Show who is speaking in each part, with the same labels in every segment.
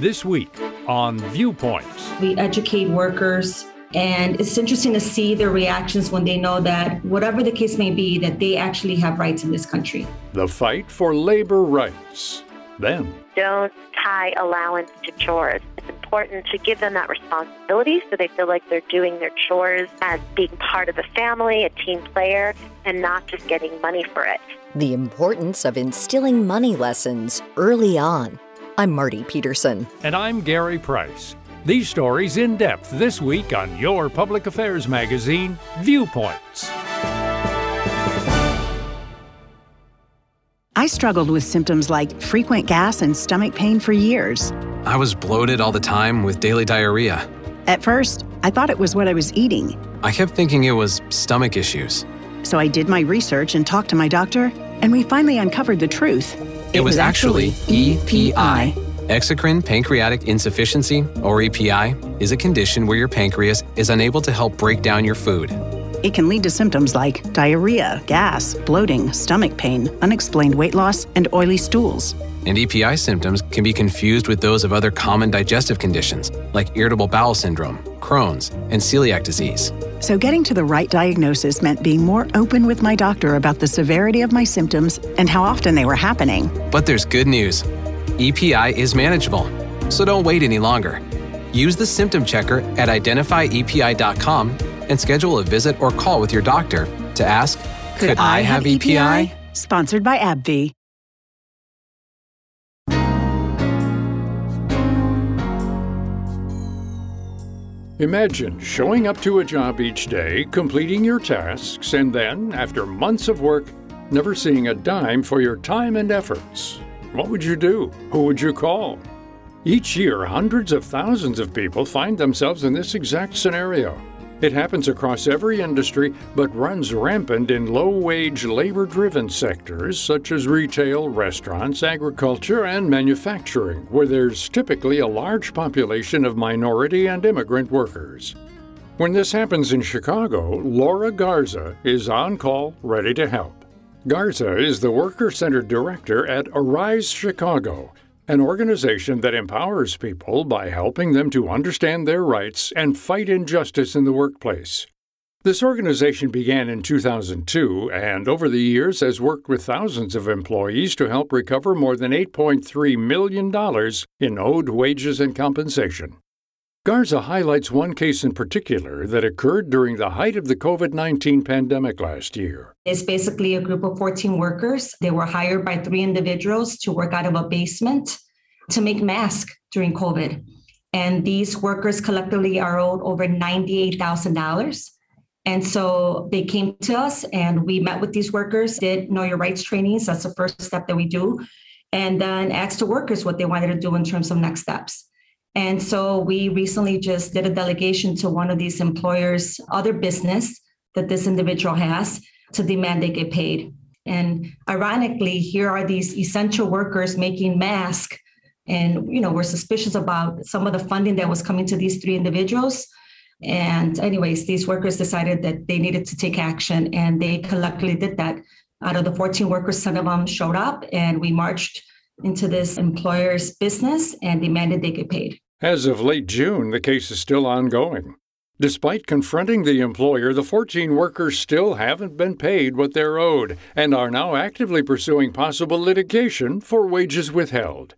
Speaker 1: This week on Viewpoints.
Speaker 2: We educate workers and it's interesting to see their reactions when they know that whatever the case may be that they actually have rights in this country.
Speaker 1: The fight for labor rights. Then
Speaker 3: don't tie allowance to chores. It's important to give them that responsibility so they feel like they're doing their chores as being part of the family, a team player, and not just getting money for it.
Speaker 4: The importance of instilling money lessons early on. I'm Marty Peterson.
Speaker 1: And I'm Gary Price. These stories in depth this week on your public affairs magazine, Viewpoints.
Speaker 5: I struggled with symptoms like frequent gas and stomach pain for years.
Speaker 6: I was bloated all the time with daily diarrhea.
Speaker 5: At first, I thought it was what I was eating.
Speaker 6: I kept thinking it was stomach issues.
Speaker 5: So I did my research and talked to my doctor, and we finally uncovered the truth.
Speaker 6: It, it was, was, actually EPI. Exocrine pancreatic insufficiency, or EPI, is a condition where your pancreas is unable to help break down your food.
Speaker 5: It can lead to symptoms like diarrhea, gas, bloating, stomach pain, unexplained weight loss, and oily stools.
Speaker 6: And EPI symptoms can be confused with those of other common digestive conditions like irritable bowel syndrome, Crohn's, and celiac disease.
Speaker 5: So, getting to the right diagnosis meant being more open with my doctor about the severity of my symptoms and how often they were happening.
Speaker 6: But there's good news EPI is manageable, so don't wait any longer. Use the symptom checker at identifyepi.com and schedule a visit or call with your doctor to ask,
Speaker 5: Could, Could I, I, have EPI? EPI? Sponsored by AbbVie.
Speaker 1: Imagine showing up to a job each day, completing your tasks, and then, after months of work, never seeing a dime for your time and efforts. What would you do? Who would you call? Each year, hundreds of thousands of people find themselves in this exact scenario. It happens across every industry, but runs rampant in low wage, labor driven sectors such as retail, restaurants, agriculture, and manufacturing, where there's typically a large population of minority and immigrant workers. When this happens in Chicago, Laura Garza is on call, ready to help. Garza is the Worker Centered Director at Arise Chicago an organization that empowers people by helping them to understand their rights and fight injustice in the workplace. This organization began in 2002 and over the years has worked with thousands of employees to help recover more than $8.3 million in owed wages and compensation. Garza highlights one case in particular that occurred during the height of the COVID 19 pandemic last year.
Speaker 2: It's basically a group of 14 workers. They were hired by three individuals to work out of a basement to make masks during COVID. And these workers collectively are owed over $98,000. And so they came to us and we met with these workers, did know your rights trainings. That's the first step that we do. And then asked the workers what they wanted to do in terms of next steps. And so we recently just did a delegation to one of these employers' other business that this individual has to demand they get paid. And ironically, here are these essential workers making masks. And you know, we're suspicious about some of the funding that was coming to these three individuals. And anyways, these workers decided that they needed to take action and they collectively did that. Out of the 14 workers, some of them showed up and we marched into this employer's business and demanded they get paid.
Speaker 1: As of late June, the case is still ongoing. Despite confronting the employer, the 14 workers still haven't been paid what they're owed and are now actively pursuing possible litigation for wages withheld.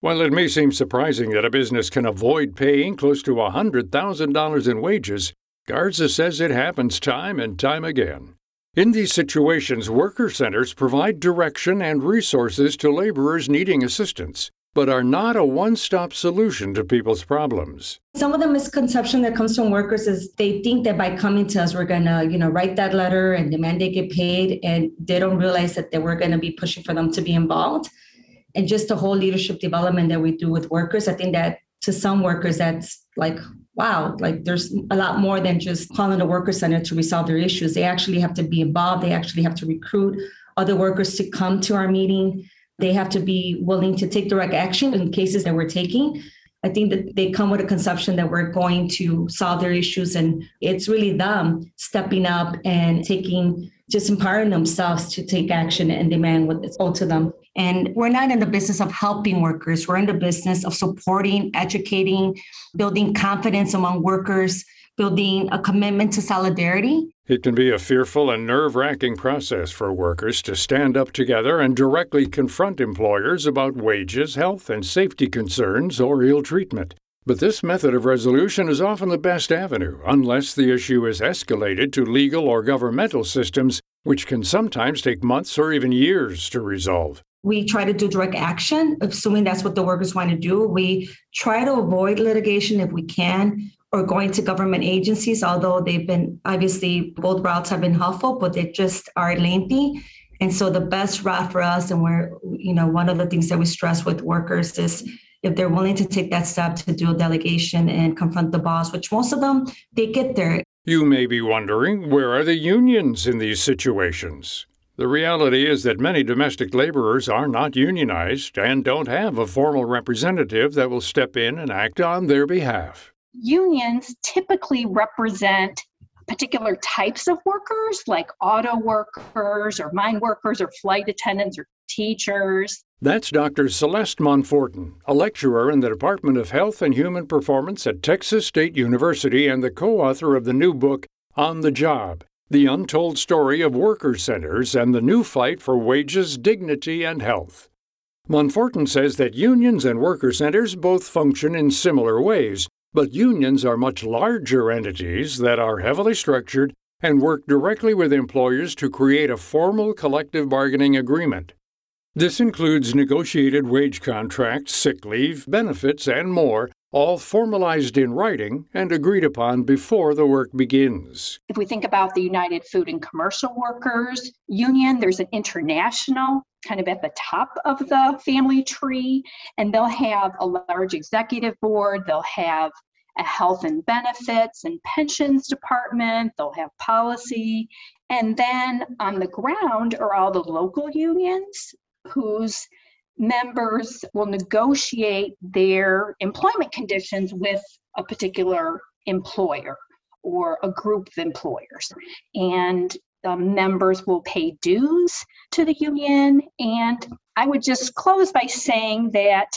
Speaker 1: While it may seem surprising that a business can avoid paying close to $100,000 in wages, Garza says it happens time and time again. In these situations, worker centers provide direction and resources to laborers needing assistance, but are not a one stop solution to people's problems.
Speaker 2: Some of the misconception that comes from workers is they think that by coming to us, we're going to, you know, write that letter and demand they get paid. And they don't realize that, that we're going to be pushing for them to be involved. And just the whole leadership development that we do with workers, I think that to some workers, that's like, wow, like there's a lot more than just calling the worker center to resolve their issues. They actually have to be involved. They actually have to recruit other workers to come to our meeting. They have to be willing to take direct action in cases that we're taking. I think that they come with a conception that we're going to solve their issues, and it's really them stepping up and taking just empowering themselves to take action and demand what is owed to them. And we're not in the business of helping workers, we're in the business of supporting, educating, building confidence among workers, building a commitment to solidarity.
Speaker 1: It can be a fearful and nerve wracking process for workers to stand up together and directly confront employers about wages, health, and safety concerns or ill treatment. But this method of resolution is often the best avenue unless the issue is escalated to legal or governmental systems, which can sometimes take months or even years to resolve.
Speaker 2: We try to do direct action, assuming that's what the workers want to do. We try to avoid litigation if we can or going to government agencies, although they've been obviously both routes have been helpful, but they just are lengthy. And so the best route for us, and we're, you know, one of the things that we stress with workers is if they're willing to take that step to do a delegation and confront the boss, which most of them, they get there.
Speaker 1: You may be wondering where are the unions in these situations? The reality is that many domestic laborers are not unionized and don't have a formal representative that will step in and act on their behalf.
Speaker 7: Unions typically represent particular types of workers like auto workers or mine workers or flight attendants or teachers.
Speaker 1: That's Dr. Celeste Monforton, a lecturer in the Department of Health and Human Performance at Texas State University and the co author of the new book, On the Job The Untold Story of Worker Centers and the New Fight for Wages, Dignity, and Health. Monforton says that unions and worker centers both function in similar ways, but unions are much larger entities that are heavily structured and work directly with employers to create a formal collective bargaining agreement. This includes negotiated wage contracts, sick leave, benefits, and more, all formalized in writing and agreed upon before the work begins.
Speaker 7: If we think about the United Food and Commercial Workers Union, there's an international kind of at the top of the family tree, and they'll have a large executive board, they'll have a health and benefits and pensions department, they'll have policy. And then on the ground are all the local unions whose members will negotiate their employment conditions with a particular employer or a group of employers. And the members will pay dues to the union. And I would just close by saying that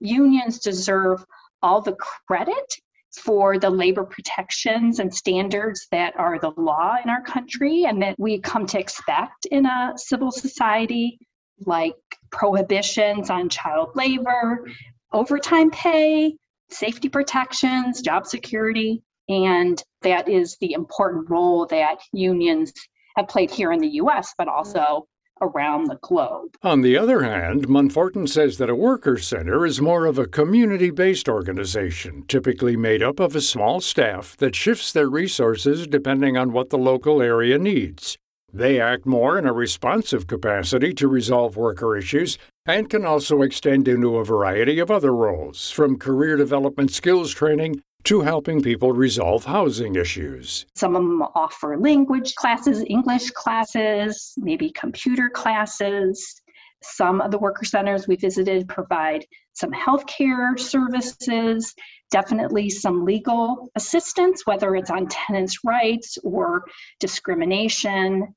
Speaker 7: unions deserve all the credit for the labor protections and standards that are the law in our country and that we come to expect in a civil society like prohibitions on child labor, overtime pay, safety protections, job security. And that is the important role that unions have played here in the US, but also around the globe.
Speaker 1: On the other hand, Monforton says that a worker center is more of a community based organization, typically made up of a small staff that shifts their resources depending on what the local area needs. They act more in a responsive capacity to resolve worker issues and can also extend into a variety of other roles, from career development skills training to helping people resolve housing issues.
Speaker 7: Some of them offer language classes, English classes, maybe computer classes. Some of the worker centers we visited provide some healthcare services, definitely some legal assistance, whether it's on tenants' rights or discrimination.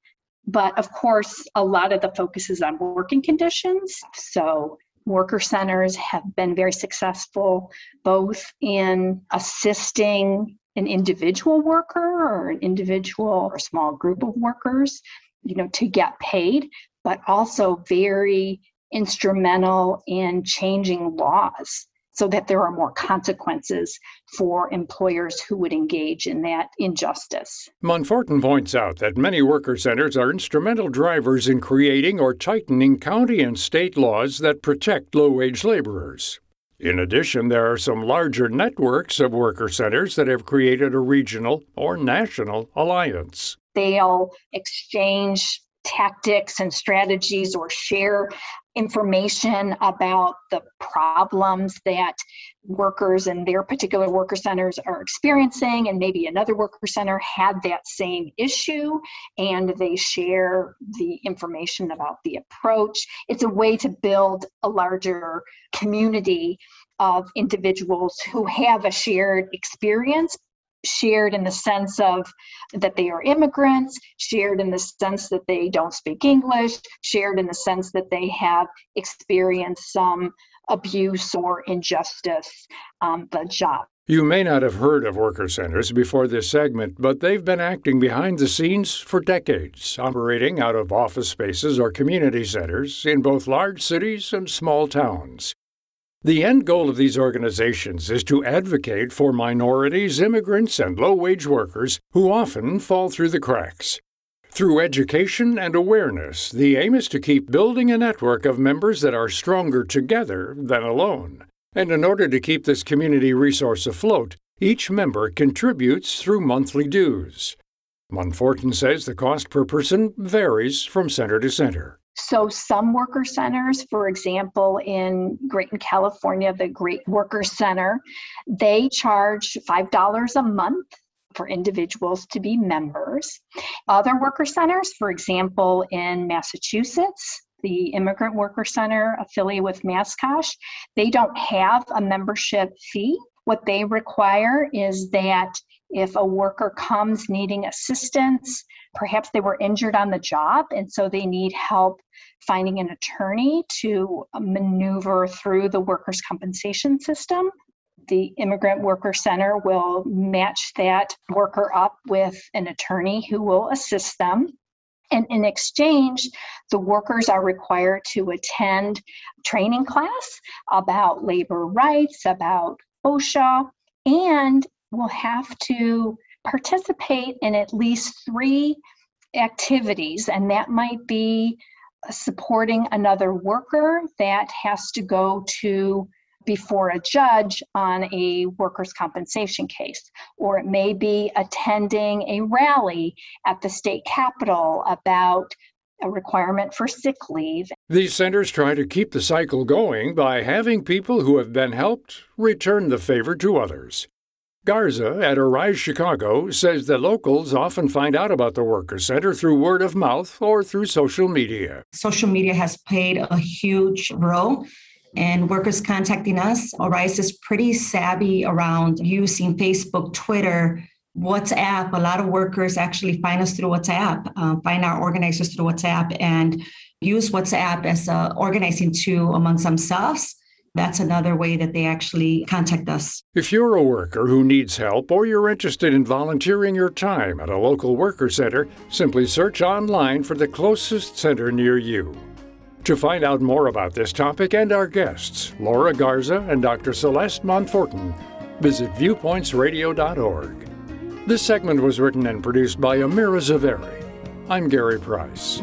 Speaker 7: But of course, a lot of the focus is on working conditions. So worker centers have been very successful both in assisting an individual worker or an individual or small group of workers you know to get paid but also very instrumental in changing laws so that there are more consequences for employers who would engage in that injustice.
Speaker 1: Monforton points out that many worker centers are instrumental drivers in creating or tightening county and state laws that protect low wage laborers. In addition, there are some larger networks of worker centers that have created a regional or national alliance.
Speaker 7: They'll exchange tactics and strategies or share information about the problems that workers and their particular worker centers are experiencing and maybe another worker center had that same issue and they share the information about the approach. It's a way to build a larger community of individuals who have a shared experience shared in the sense of that they are immigrants, shared in the sense that they don't speak English, shared in the sense that they have experienced some abuse or injustice on the job.
Speaker 1: You may not have heard of worker centers before this segment, but they've been acting behind the scenes for decades, operating out of office spaces or community centers in both large cities and small towns. The end goal of these organizations is to advocate for minorities, immigrants, and low wage workers who often fall through the cracks. Through education and awareness, the aim is to keep building a network of members that are stronger together than alone. And in order to keep this community resource afloat, each member contributes through monthly dues. Monforton says the cost per person varies from center to center.
Speaker 7: So, some worker centers, for example, in Graton, California, the Great Worker Center, they charge $5 a month for individuals to be members. Other worker centers, for example, in Massachusetts, the Immigrant Worker Center affiliated with MassCOSH, they don't have a membership fee. What they require is that if a worker comes needing assistance, perhaps they were injured on the job and so they need help finding an attorney to maneuver through the workers' compensation system. The Immigrant Worker Center will match that worker up with an attorney who will assist them. And in exchange, the workers are required to attend training class about labor rights, about OSHA, and will have to participate in at least three activities, and that might be supporting another worker that has to go to before a judge on a workers' compensation case, or it may be attending a rally at the state capitol about a requirement for sick leave.
Speaker 1: These centers try to keep the cycle going by having people who have been helped return the favor to others. Garza at Arise Chicago says that locals often find out about the Worker Center through word of mouth or through social media.
Speaker 2: Social media has played a huge role and workers contacting us. Arise is pretty savvy around using Facebook, Twitter, WhatsApp. A lot of workers actually find us through WhatsApp, uh, find our organizers through WhatsApp, and use WhatsApp as a organizing tool amongst themselves that's another way that they actually contact us.
Speaker 1: If you're a worker who needs help or you're interested in volunteering your time at a local worker center, simply search online for the closest center near you. To find out more about this topic and our guests, Laura Garza and Dr. Celeste Monforton, visit viewpointsradio.org. This segment was written and produced by Amira Zaveri. I'm Gary Price.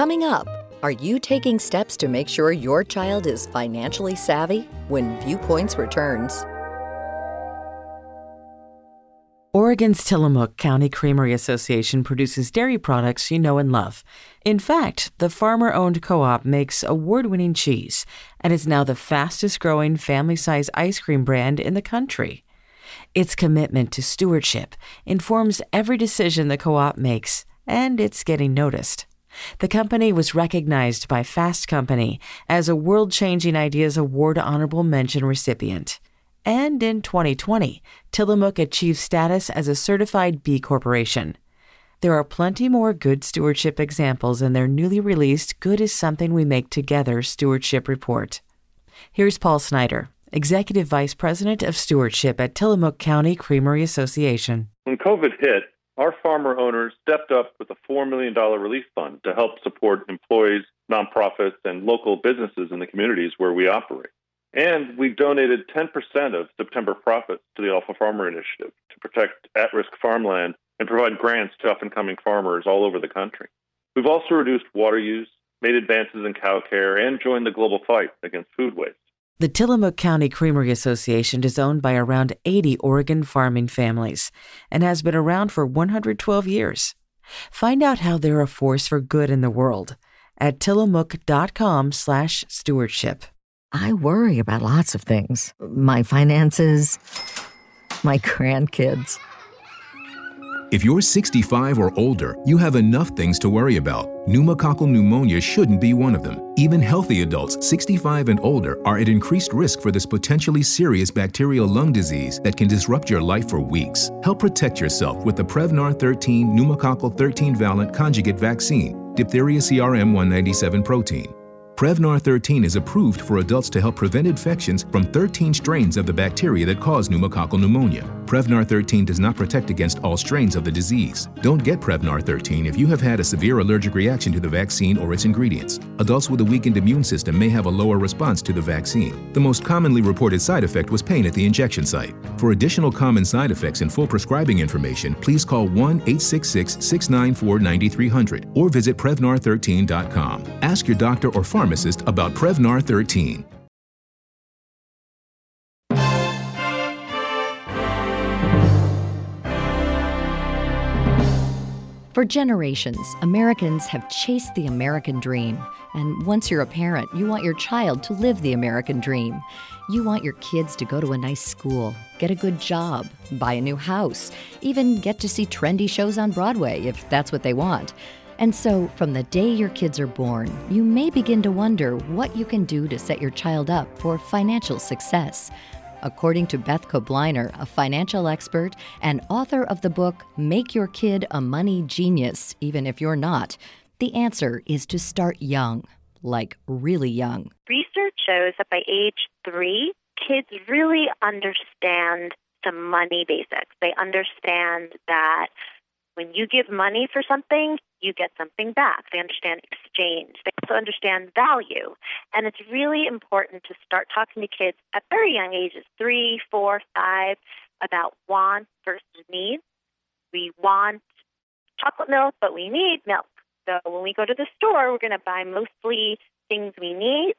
Speaker 4: Coming up, are you taking steps to make sure your child is financially savvy when Viewpoints returns?
Speaker 8: Oregon's Tillamook County Creamery Association produces dairy products you know and love. In fact, the farmer owned co op makes award winning cheese and is now the fastest growing family size ice cream brand in the country. Its commitment to stewardship informs every decision the co op makes, and it's getting noticed. The company was recognized by Fast Company as a World Changing Ideas Award Honorable Mention recipient. And in 2020, Tillamook achieved status as a certified B Corporation. There are plenty more good stewardship examples in their newly released Good is Something We Make Together Stewardship Report. Here's Paul Snyder, Executive Vice President of Stewardship at Tillamook County Creamery Association.
Speaker 9: When COVID hit, our farmer owners stepped up with a $4 million relief fund to help support employees, nonprofits, and local businesses in the communities where we operate. And we donated 10% of September profits to the Alpha Farmer Initiative to protect at risk farmland and provide grants to up and coming farmers all over the country. We've also reduced water use, made advances in cow care, and joined the global fight against food waste.
Speaker 8: The Tillamook County Creamery Association is owned by around 80 Oregon farming families and has been around for 112 years. Find out how they're a force for good in the world at tillamook.com slash stewardship.
Speaker 4: I worry about lots of things. My finances, my grandkids,
Speaker 10: If you're 65 or older, you have enough things to worry about. Pneumococcal pneumonia shouldn't be one of them. Even healthy adults 65 and older are at increased risk for this potentially serious bacterial lung disease that can disrupt your life for weeks. Help protect yourself with the Prevnar 13 pneumococcal 13 valent conjugate vaccine, diphtheria CRM 197 protein. Prevnar 13 is approved for adults to help prevent infections from 13 strains of the bacteria that cause pneumococcal pneumonia. Prevnar 13 does not protect against all strains of the disease. Don't get Prevnar 13 if you have had a severe allergic reaction to the vaccine or its ingredients. Adults with a weakened immune system may have a lower response to the vaccine. The most commonly reported side effect was pain at the injection site. For additional common side effects and full prescribing information, please call 1 866 694 9300 or visit Prevnar13.com. Ask your doctor or pharmacist about Prevnar 13.
Speaker 4: For generations, Americans have chased the American dream. And once you're a parent, you want your child to live the American dream. You want your kids to go to a nice school, get a good job, buy a new house, even get to see trendy shows on Broadway if that's what they want. And so, from the day your kids are born, you may begin to wonder what you can do to set your child up for financial success. According to Beth Kobliner, a financial expert and author of the book Make Your Kid a Money Genius, even if you're not, the answer is to start young, like really young.
Speaker 3: Research shows that by age three, kids really understand some money basics. They understand that when you give money for something, you get something back. They understand exchange. They also understand value. And it's really important to start talking to kids at very young ages three, four, five about want versus need. We want chocolate milk, but we need milk. So when we go to the store, we're going to buy mostly things we need.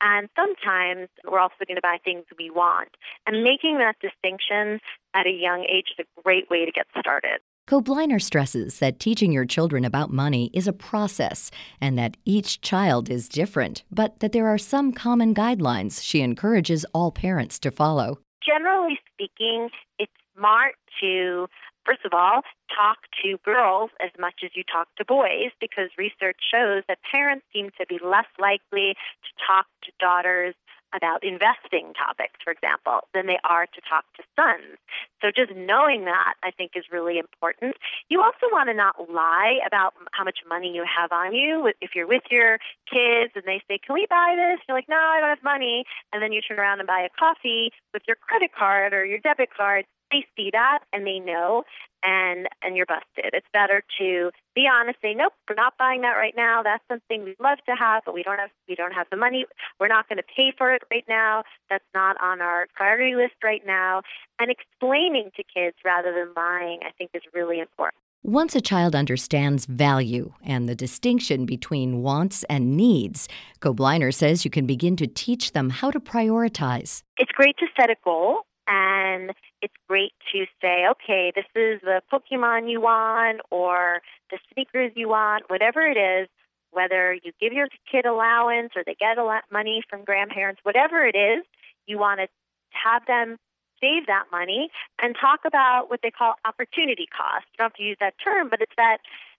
Speaker 3: And sometimes we're also going to buy things we want. And making that distinction at a young age is a great way to get started.
Speaker 4: Kobliner stresses that teaching your children about money is a process and that each child is different, but that there are some common guidelines she encourages all parents to follow.
Speaker 3: Generally speaking, it's smart to, first of all, talk to girls as much as you talk to boys because research shows that parents seem to be less likely to talk to daughters about investing topics, for example, than they are to talk to sons. So just knowing that, I think, is really important. You also want to not lie about how much money you have on you. If you're with your kids and they say, Can we buy this? You're like, No, I don't have money. And then you turn around and buy a coffee with your credit card or your debit card they see that and they know and and you're busted. It's better to be honest, say, Nope, we're not buying that right now. That's something we'd love to have, but we don't have we don't have the money. We're not going to pay for it right now. That's not on our priority list right now. And explaining to kids rather than lying, I think is really important.
Speaker 4: Once a child understands value and the distinction between wants and needs, Kobliner says you can begin to teach them how to prioritize.
Speaker 3: It's great to set a goal and it's great to say, okay, this is the Pokemon you want or the sneakers you want, whatever it is, whether you give your kid allowance or they get a lot money from grandparents, whatever it is, you want to have them save that money and talk about what they call opportunity cost. You don't have to use that term, but it's that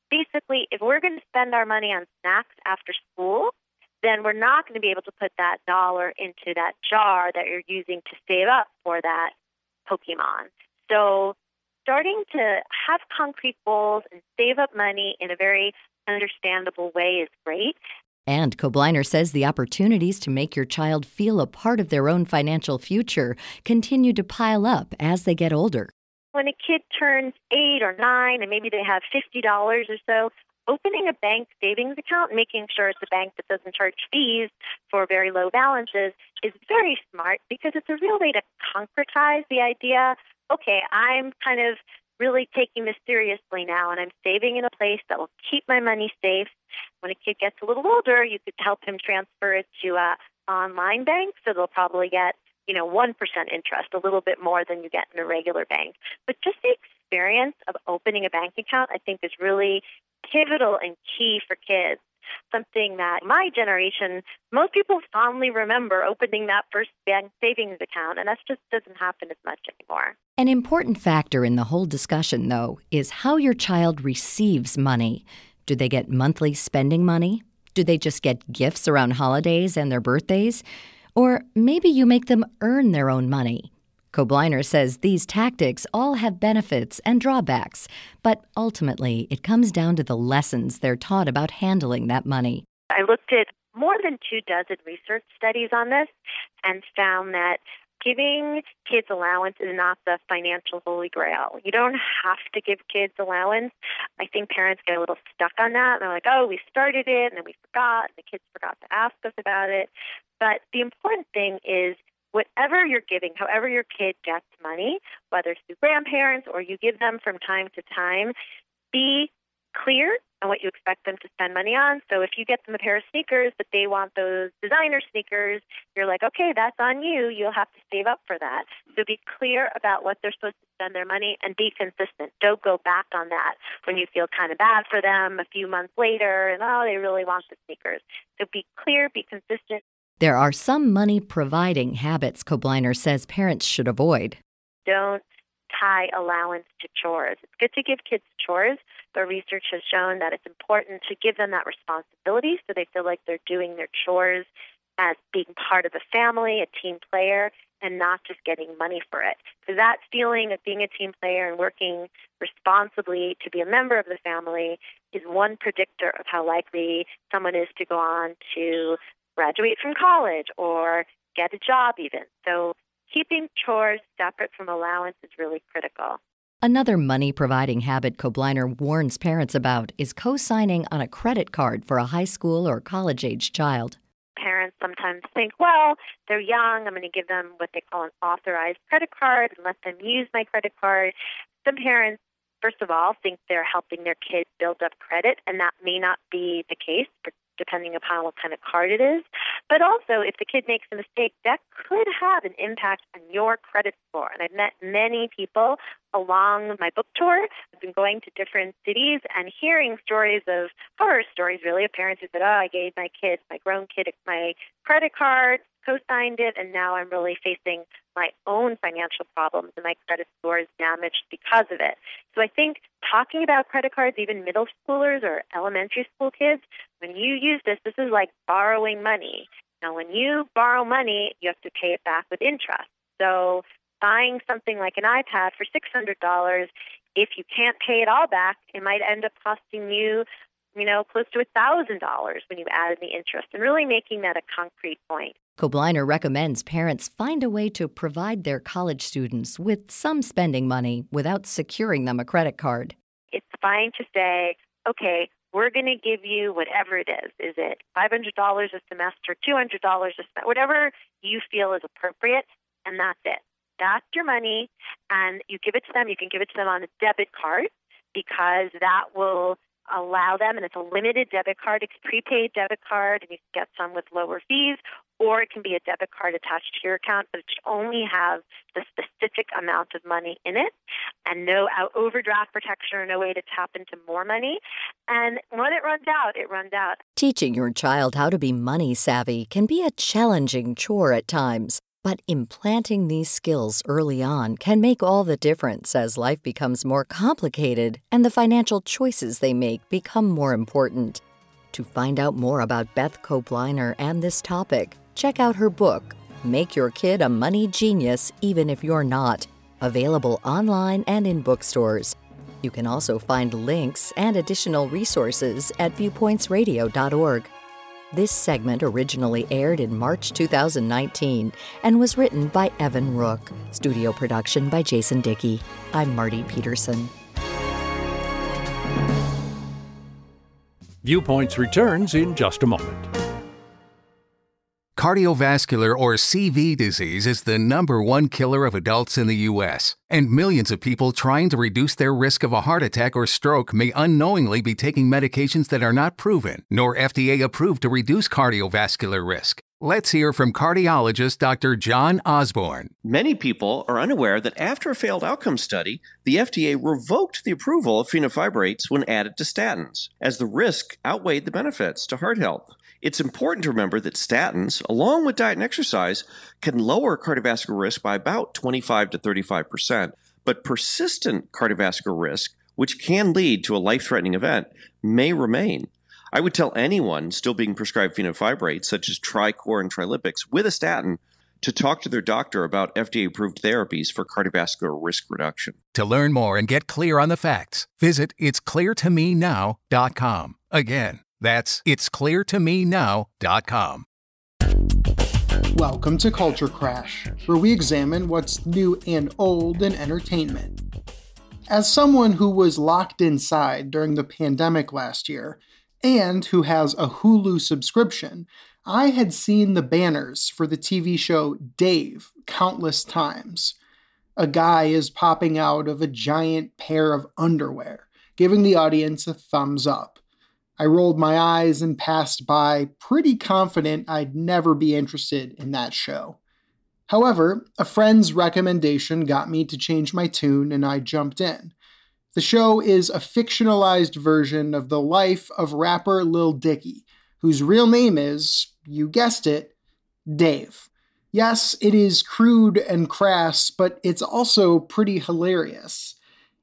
Speaker 3: basically if we're going to spend our money on snacks after school, then we're not going to be able to put that dollar into that jar that you're using to save up for that Pokemon. So starting to have concrete goals and save up money in a very understandable way is great.
Speaker 4: And Kobliner says the opportunities to make your child feel a part of their own financial future continue to pile up as they get older.
Speaker 3: When a kid turns eight or nine and maybe they have $50 or so, opening a bank savings account, making sure it's a bank that doesn't charge fees for very low balances, is very smart because it's a real way to concretize the idea okay, I'm kind of really taking this seriously now and I'm saving in a place that will keep my money safe. When a kid gets a little older, you could help him transfer it to a online bank, so they'll probably get, you know, 1% interest, a little bit more than you get in a regular bank. But just the experience of opening a bank account, I think, is really pivotal and key for kids. something that my generation, most people fondly remember opening that first bank savings account, and that just doesn't happen as much anymore.
Speaker 4: An important factor in the whole discussion, though, is how your child receives money. Do they get monthly spending money? Do they just get gifts around holidays and their birthdays? Or maybe you make them earn their own money. Kobliner says these tactics all have benefits and drawbacks, but ultimately it comes down to the lessons they're taught about handling that money.
Speaker 3: I looked at more than two dozen research studies on this and found that giving kids allowance is not the financial holy grail. You don't have to give kids allowance. I think parents get a little stuck on that. They're like, oh, we started it and then we forgot, and the kids forgot to ask us about it. But the important thing is whatever you're giving, however your kid gets money, whether it's through grandparents or you give them from time to time, be clear on what you expect them to spend money on. So if you get them a pair of sneakers, but they want those designer sneakers, you're like, okay, that's on you. You'll have to save up for that. So be clear about what they're supposed to spend their money and be consistent. Don't go back on that when you feel kind of bad for them a few months later and, oh, they really want the sneakers. So be clear, be consistent,
Speaker 4: there are some money providing habits Kobliner says parents should avoid.
Speaker 3: Don't tie allowance to chores. It's good to give kids chores, but research has shown that it's important to give them that responsibility so they feel like they're doing their chores as being part of the family, a team player, and not just getting money for it. So that feeling of being a team player and working responsibly to be a member of the family is one predictor of how likely someone is to go on to graduate from college or get a job, even. So keeping chores separate from allowance is really critical.
Speaker 4: Another money providing habit Kobliner warns parents about is co signing on a credit card for a high school or college age child.
Speaker 3: Parents sometimes think, well, they're young, I'm going to give them what they call an authorized credit card and let them use my credit card. Some parents, first of all, think they're helping their kids build up credit, and that may not be the case, depending upon what kind of card it is. But also, if the kid makes a mistake, that impact on your credit score. And I've met many people along my book tour. I've been going to different cities and hearing stories of horror stories, really, of parents who said, Oh, I gave my kid, my grown kid, my credit card, co signed it, and now I'm really facing my own financial problems and my credit score is damaged because of it. So I think talking about credit cards, even middle schoolers or elementary school kids, when you use this, this is like borrowing money. Now, when you borrow money, you have to pay it back with interest. So buying something like an iPad for $600, if you can't pay it all back, it might end up costing you, you know, close to $1,000 when you add in the interest and really making that a concrete point.
Speaker 4: Kobliner recommends parents find a way to provide their college students with some spending money without securing them a credit card.
Speaker 3: It's fine to say, okay, we're going to give you whatever it is. Is it $500 a semester, $200 a semester, whatever you feel is appropriate, and that's it. That's your money, and you give it to them. You can give it to them on a debit card because that will allow them, and it's a limited debit card. It's prepaid debit card, and you can get some with lower fees, or it can be a debit card attached to your account, but it should only have the specific amount of money in it, and no overdraft protection or no way to tap into more money. And when it runs out, it runs out.
Speaker 4: Teaching your child how to be money savvy can be a challenging chore at times. But implanting these skills early on can make all the difference as life becomes more complicated and the financial choices they make become more important. To find out more about Beth Kobliner and this topic, check out her book, Make Your Kid a Money Genius Even If You're Not, available online and in bookstores. You can also find links and additional resources at viewpointsradio.org. This segment originally aired in March 2019 and was written by Evan Rook. Studio production by Jason Dickey. I'm Marty Peterson.
Speaker 1: Viewpoints returns in just a moment.
Speaker 11: Cardiovascular or CV disease is the number one killer of adults in the U.S., and millions of people trying to reduce their risk of a heart attack or stroke may unknowingly be taking medications that are not proven nor FDA approved to reduce cardiovascular risk. Let's hear from cardiologist Dr. John Osborne.
Speaker 12: Many people are unaware that after a failed outcome study, the FDA revoked the approval of fenofibrates when added to statins, as the risk outweighed the benefits to heart health. It's important to remember that statins, along with diet and exercise, can lower cardiovascular risk by about 25 to 35 percent, but persistent cardiovascular risk, which can lead to a life threatening event, may remain. I would tell anyone still being prescribed fenofibrates, such as Tricor and Trilipix, with a statin, to talk to their doctor about FDA approved therapies for cardiovascular risk reduction.
Speaker 11: To learn more and get clear on the facts, visit it'scleartomenow.com. Again, that's it'scleartomenow.com.
Speaker 13: Welcome to Culture Crash, where we examine what's new and old in entertainment. As someone who was locked inside during the pandemic last year, and who has a Hulu subscription, I had seen the banners for the TV show Dave countless times. A guy is popping out of a giant pair of underwear, giving the audience a thumbs up. I rolled my eyes and passed by, pretty confident I'd never be interested in that show. However, a friend's recommendation got me to change my tune and I jumped in. The show is a fictionalized version of the life of rapper Lil Dicky, whose real name is, you guessed it, Dave. Yes, it is crude and crass, but it's also pretty hilarious.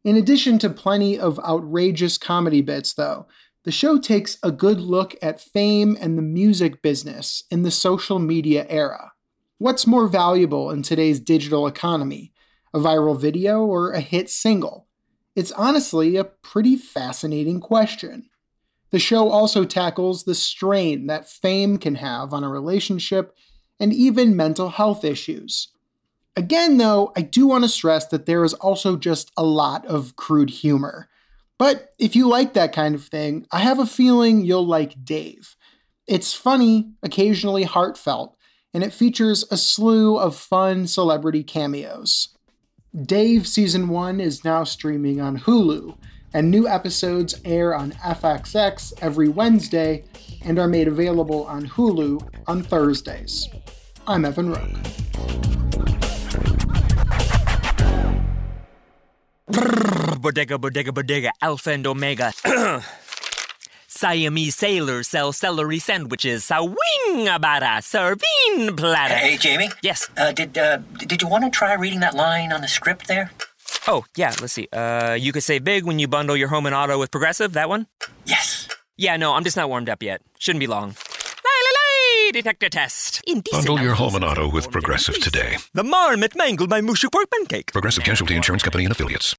Speaker 13: In addition to plenty of outrageous comedy bits, though, the show takes a good look at fame and the music business in the social media era. What's more valuable in today's digital economy, a viral video or a hit single? It's honestly a pretty fascinating question. The show also tackles the strain that fame can have on a relationship and even mental health issues. Again, though, I do want to stress that there is also just a lot of crude humor. But if you like that kind of thing, I have a feeling you'll like Dave. It's funny, occasionally heartfelt, and it features a slew of fun celebrity cameos. Dave Season 1 is now streaming on Hulu, and new episodes air on FXX every Wednesday and are made available on Hulu on Thursdays. I'm Evan Rook.
Speaker 14: Bodega, bodega, bodega, alpha and omega. Siamese sailors sell celery sandwiches. Sawing about a serving platter.
Speaker 15: Hey, Jamie.
Speaker 14: Yes.
Speaker 15: Uh, did uh, did you want to try reading that line on the script there?
Speaker 14: Oh, yeah, let's see. Uh, you could save big when you bundle your home and auto with Progressive, that one?
Speaker 15: Yes.
Speaker 14: Yeah, no, I'm just not warmed up yet. Shouldn't be long. Lay, detector test. Indecent
Speaker 16: Bundle your home and auto with Progressive today.
Speaker 14: The marmot mangled my mushy pork pancake.
Speaker 16: Progressive Casualty Insurance Company and affiliates.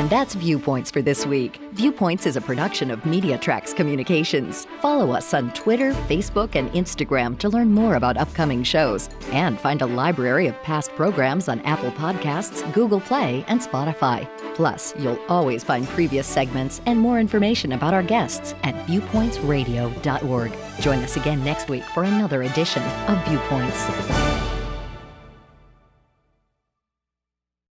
Speaker 4: And that's Viewpoints for this week. Viewpoints is a production of MediaTracks Communications. Follow us on Twitter, Facebook, and Instagram to learn more about upcoming shows and find a library of past programs on Apple Podcasts, Google Play, and Spotify. Plus, you'll always find previous segments and more information about our guests at viewpointsradio.org. Join us again next week for another edition of Viewpoints.